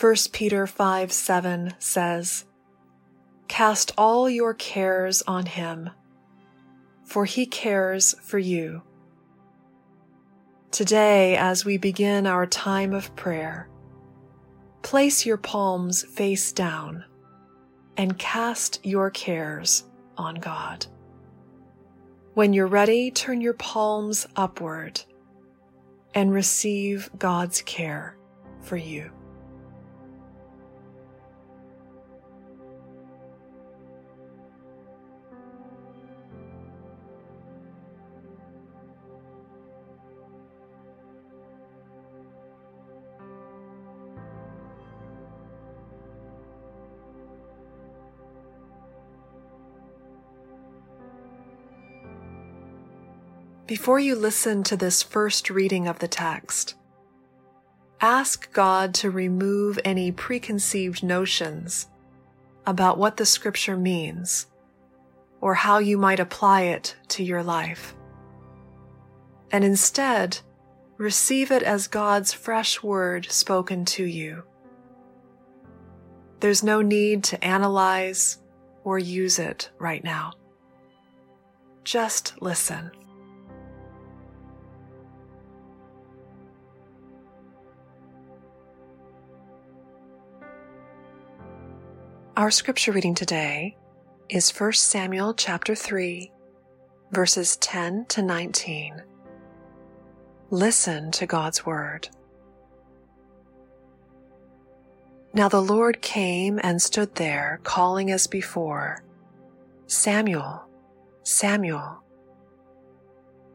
1 Peter 5 7 says, Cast all your cares on him, for he cares for you. Today, as we begin our time of prayer, place your palms face down and cast your cares on God. When you're ready, turn your palms upward and receive God's care for you. Before you listen to this first reading of the text, ask God to remove any preconceived notions about what the scripture means or how you might apply it to your life. And instead, receive it as God's fresh word spoken to you. There's no need to analyze or use it right now. Just listen. Our scripture reading today is 1 Samuel chapter 3, verses 10 to 19. Listen to God's word. Now the Lord came and stood there, calling as before, Samuel, Samuel.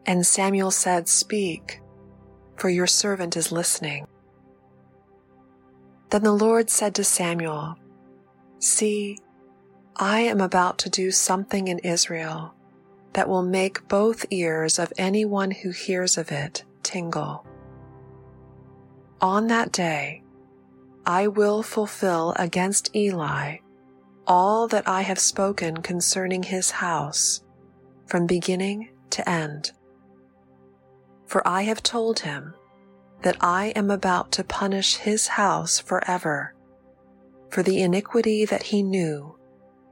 And Samuel said, Speak, for your servant is listening. Then the Lord said to Samuel, See, I am about to do something in Israel that will make both ears of anyone who hears of it tingle. On that day, I will fulfill against Eli all that I have spoken concerning his house from beginning to end. For I have told him that I am about to punish his house forever for the iniquity that he knew,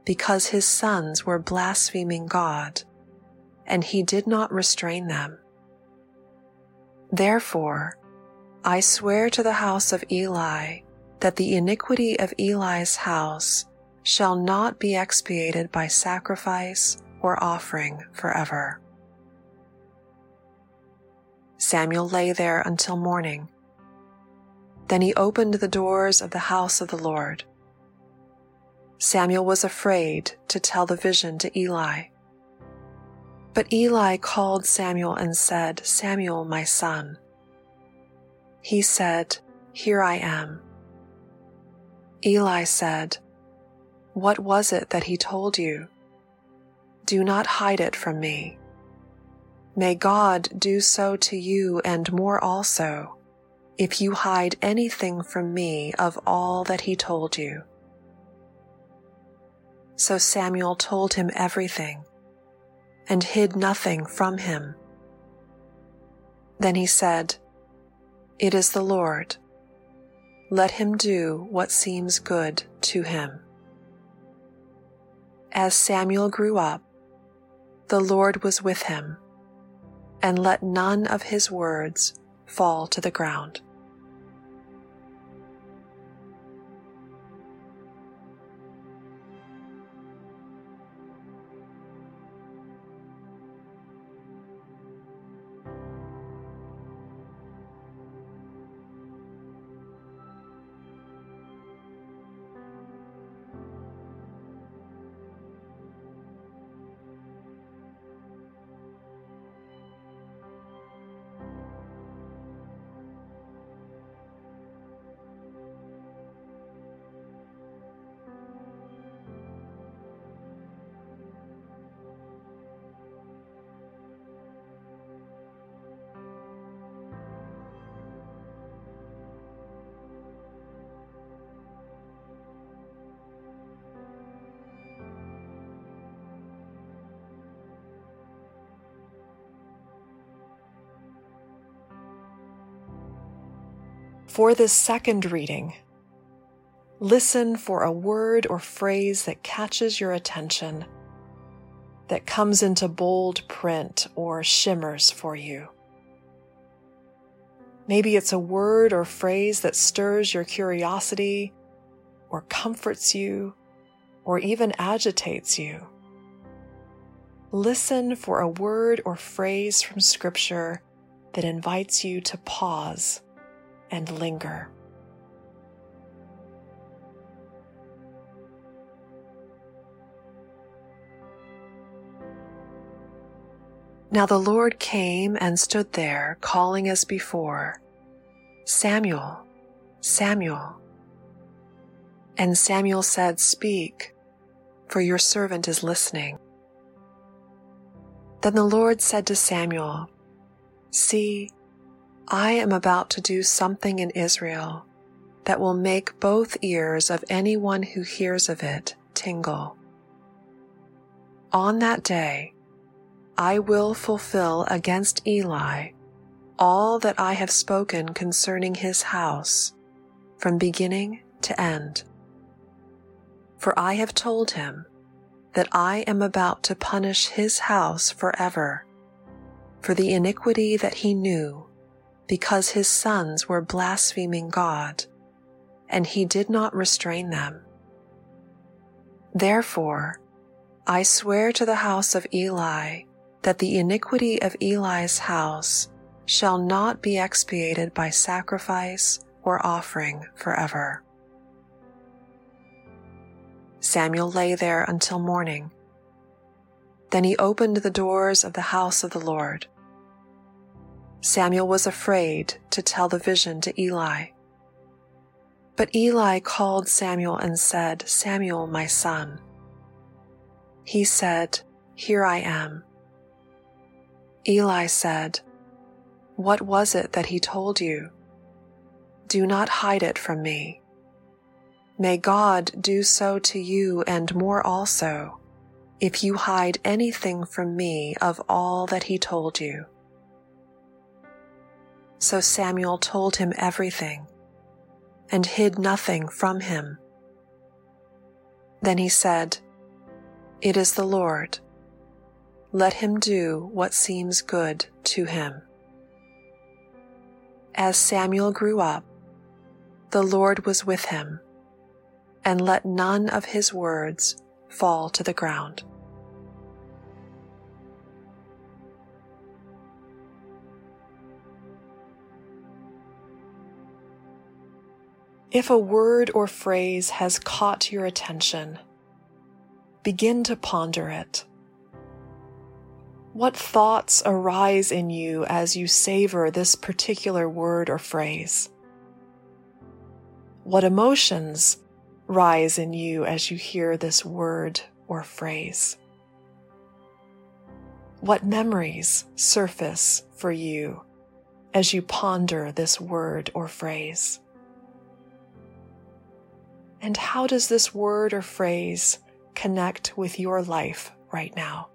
because his sons were blaspheming God, and he did not restrain them. Therefore, I swear to the house of Eli that the iniquity of Eli's house shall not be expiated by sacrifice or offering forever. Samuel lay there until morning. Then he opened the doors of the house of the Lord Samuel was afraid to tell the vision to Eli. But Eli called Samuel and said, Samuel, my son. He said, Here I am. Eli said, What was it that he told you? Do not hide it from me. May God do so to you and more also, if you hide anything from me of all that he told you. So Samuel told him everything and hid nothing from him. Then he said, It is the Lord. Let him do what seems good to him. As Samuel grew up, the Lord was with him, and let none of his words fall to the ground. For this second reading, Listen for a word or phrase that catches your attention, that comes into bold print or shimmers for you. Maybe it's a word or phrase that stirs your curiosity or comforts you or even agitates you. Listen for a word or phrase from Scripture that invites you to pause and linger. Now the Lord came and stood there, calling as before, Samuel, Samuel. And Samuel said, Speak, for your servant is listening. Then the Lord said to Samuel, See, I am about to do something in Israel that will make both ears of anyone who hears of it tingle. On that day, I will fulfill against Eli all that I have spoken concerning his house from beginning to end. For I have told him that I am about to punish his house forever for the iniquity that he knew because his sons were blaspheming God and he did not restrain them. Therefore, I swear to the house of Eli that the iniquity of Eli's house shall not be expiated by sacrifice or offering forever. Samuel lay there until morning. Then he opened the doors of the house of the Lord. Samuel was afraid to tell the vision to Eli. But Eli called Samuel and said, Samuel, my son. He said, Here I am. Eli said, What was it that he told you? Do not hide it from me. May God do so to you and more also, if you hide anything from me of all that he told you. So Samuel told him everything and hid nothing from him. Then he said, It is the Lord let him do what seems good to him. As Samuel grew up, the Lord was with him, and let none of his words fall to the ground. If a word or phrase has caught your attention, begin to ponder it what thoughts arise in you as you savor this particular word or phrase? What emotions rise in you as you hear this word or phrase? What memories surface for you as you ponder this word or phrase? And how does this word or phrase connect with your life right now?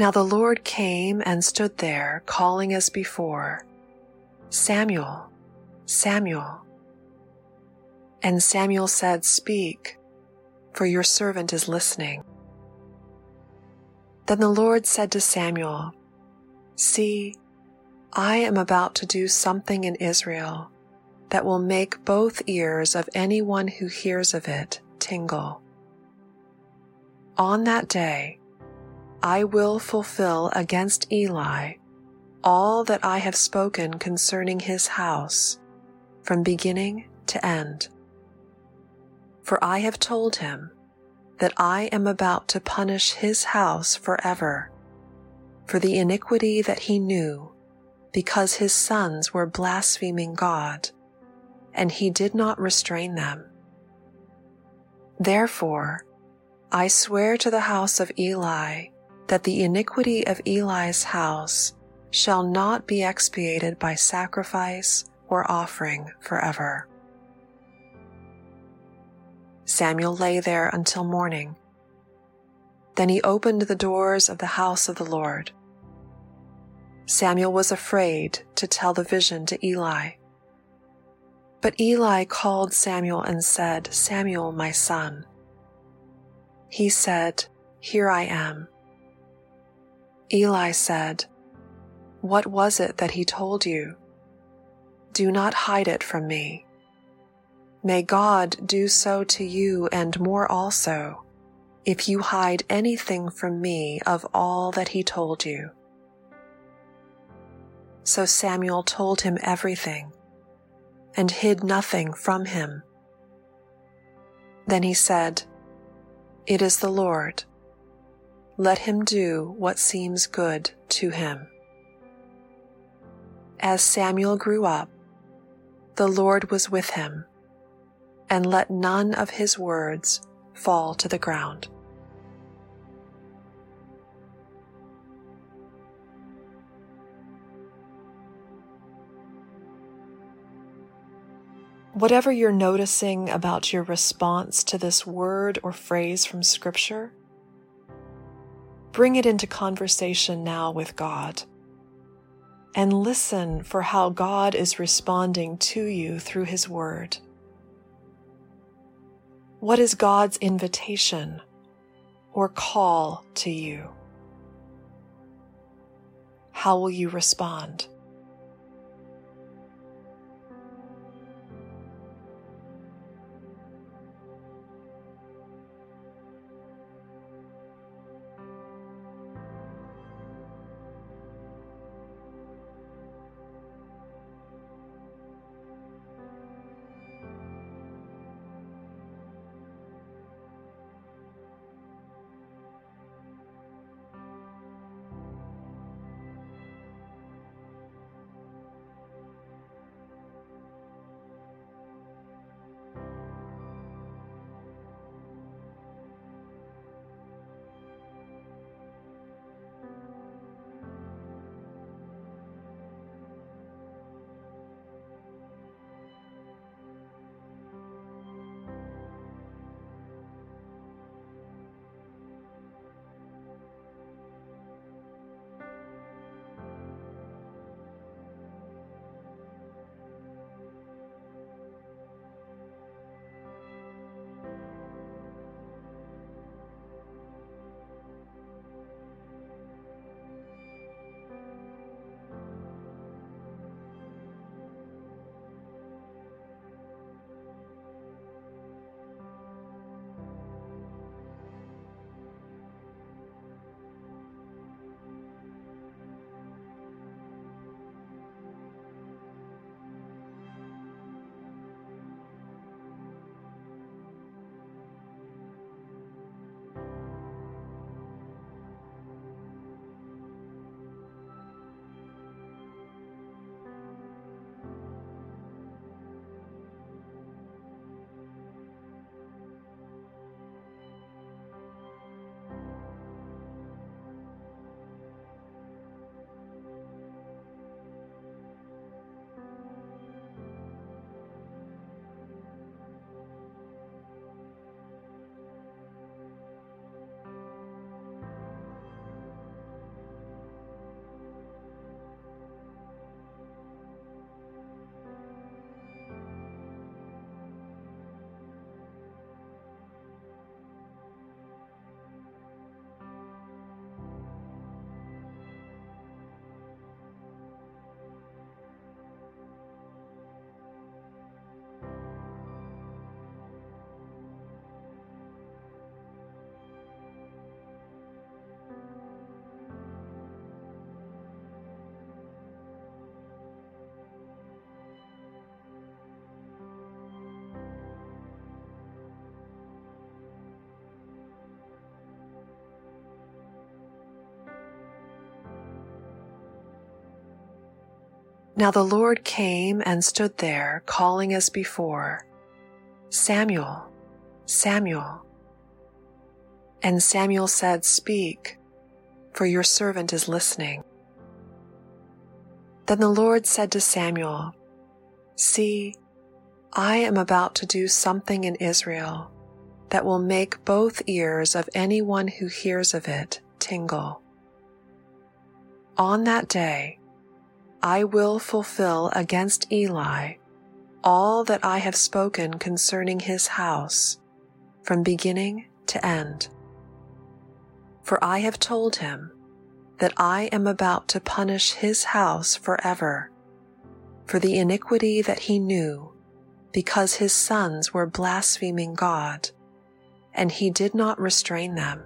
Now the Lord came and stood there, calling as before, Samuel, Samuel. And Samuel said, Speak, for your servant is listening. Then the Lord said to Samuel, See, I am about to do something in Israel that will make both ears of anyone who hears of it tingle. On that day, I will fulfill against Eli all that I have spoken concerning his house from beginning to end. For I have told him that I am about to punish his house forever for the iniquity that he knew because his sons were blaspheming God and he did not restrain them. Therefore, I swear to the house of Eli that the iniquity of Eli's house shall not be expiated by sacrifice or offering forever. Samuel lay there until morning. Then he opened the doors of the house of the Lord. Samuel was afraid to tell the vision to Eli. But Eli called Samuel and said, Samuel, my son. He said, Here I am. Eli said, What was it that he told you? Do not hide it from me. May God do so to you and more also, if you hide anything from me of all that he told you. So Samuel told him everything and hid nothing from him. Then he said, It is the Lord. Let him do what seems good to him. As Samuel grew up, the Lord was with him, and let none of his words fall to the ground. Whatever you're noticing about your response to this word or phrase from Scripture, bring it into conversation now with God and listen for how God is responding to you through His Word. What is God's invitation or call to you? How will you respond? Now the Lord came and stood there, calling as before, Samuel, Samuel. And Samuel said, Speak, for your servant is listening. Then the Lord said to Samuel, See, I am about to do something in Israel that will make both ears of anyone who hears of it tingle. On that day, I will fulfill against Eli all that I have spoken concerning his house from beginning to end. For I have told him that I am about to punish his house forever for the iniquity that he knew because his sons were blaspheming God and he did not restrain them.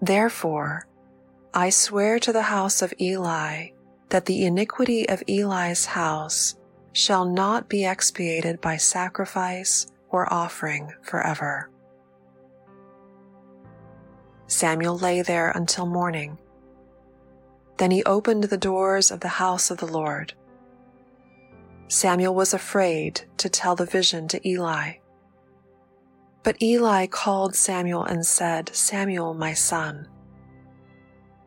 Therefore, I swear to the house of Eli that the iniquity of Eli's house shall not be expiated by sacrifice or offering forever. Samuel lay there until morning. Then he opened the doors of the house of the Lord. Samuel was afraid to tell the vision to Eli. But Eli called Samuel and said, Samuel, my son.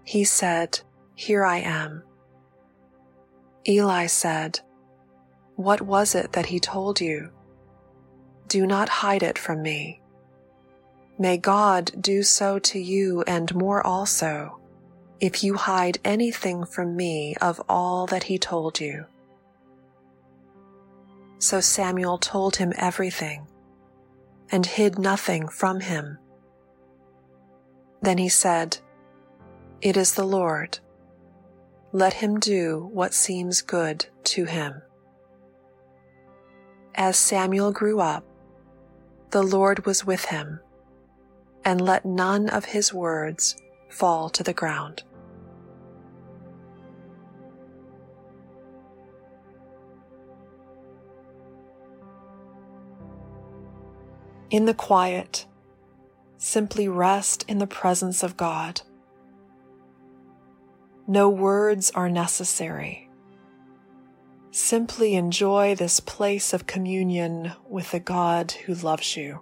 He said, Here I am. Eli said, What was it that he told you? Do not hide it from me. May God do so to you and more also, if you hide anything from me of all that he told you. So Samuel told him everything and hid nothing from him. Then he said, It is the Lord. Let him do what seems good to him. As Samuel grew up, the Lord was with him, and let none of his words fall to the ground. In the quiet, simply rest in the presence of God. No words are necessary. Simply enjoy this place of communion with the God who loves you.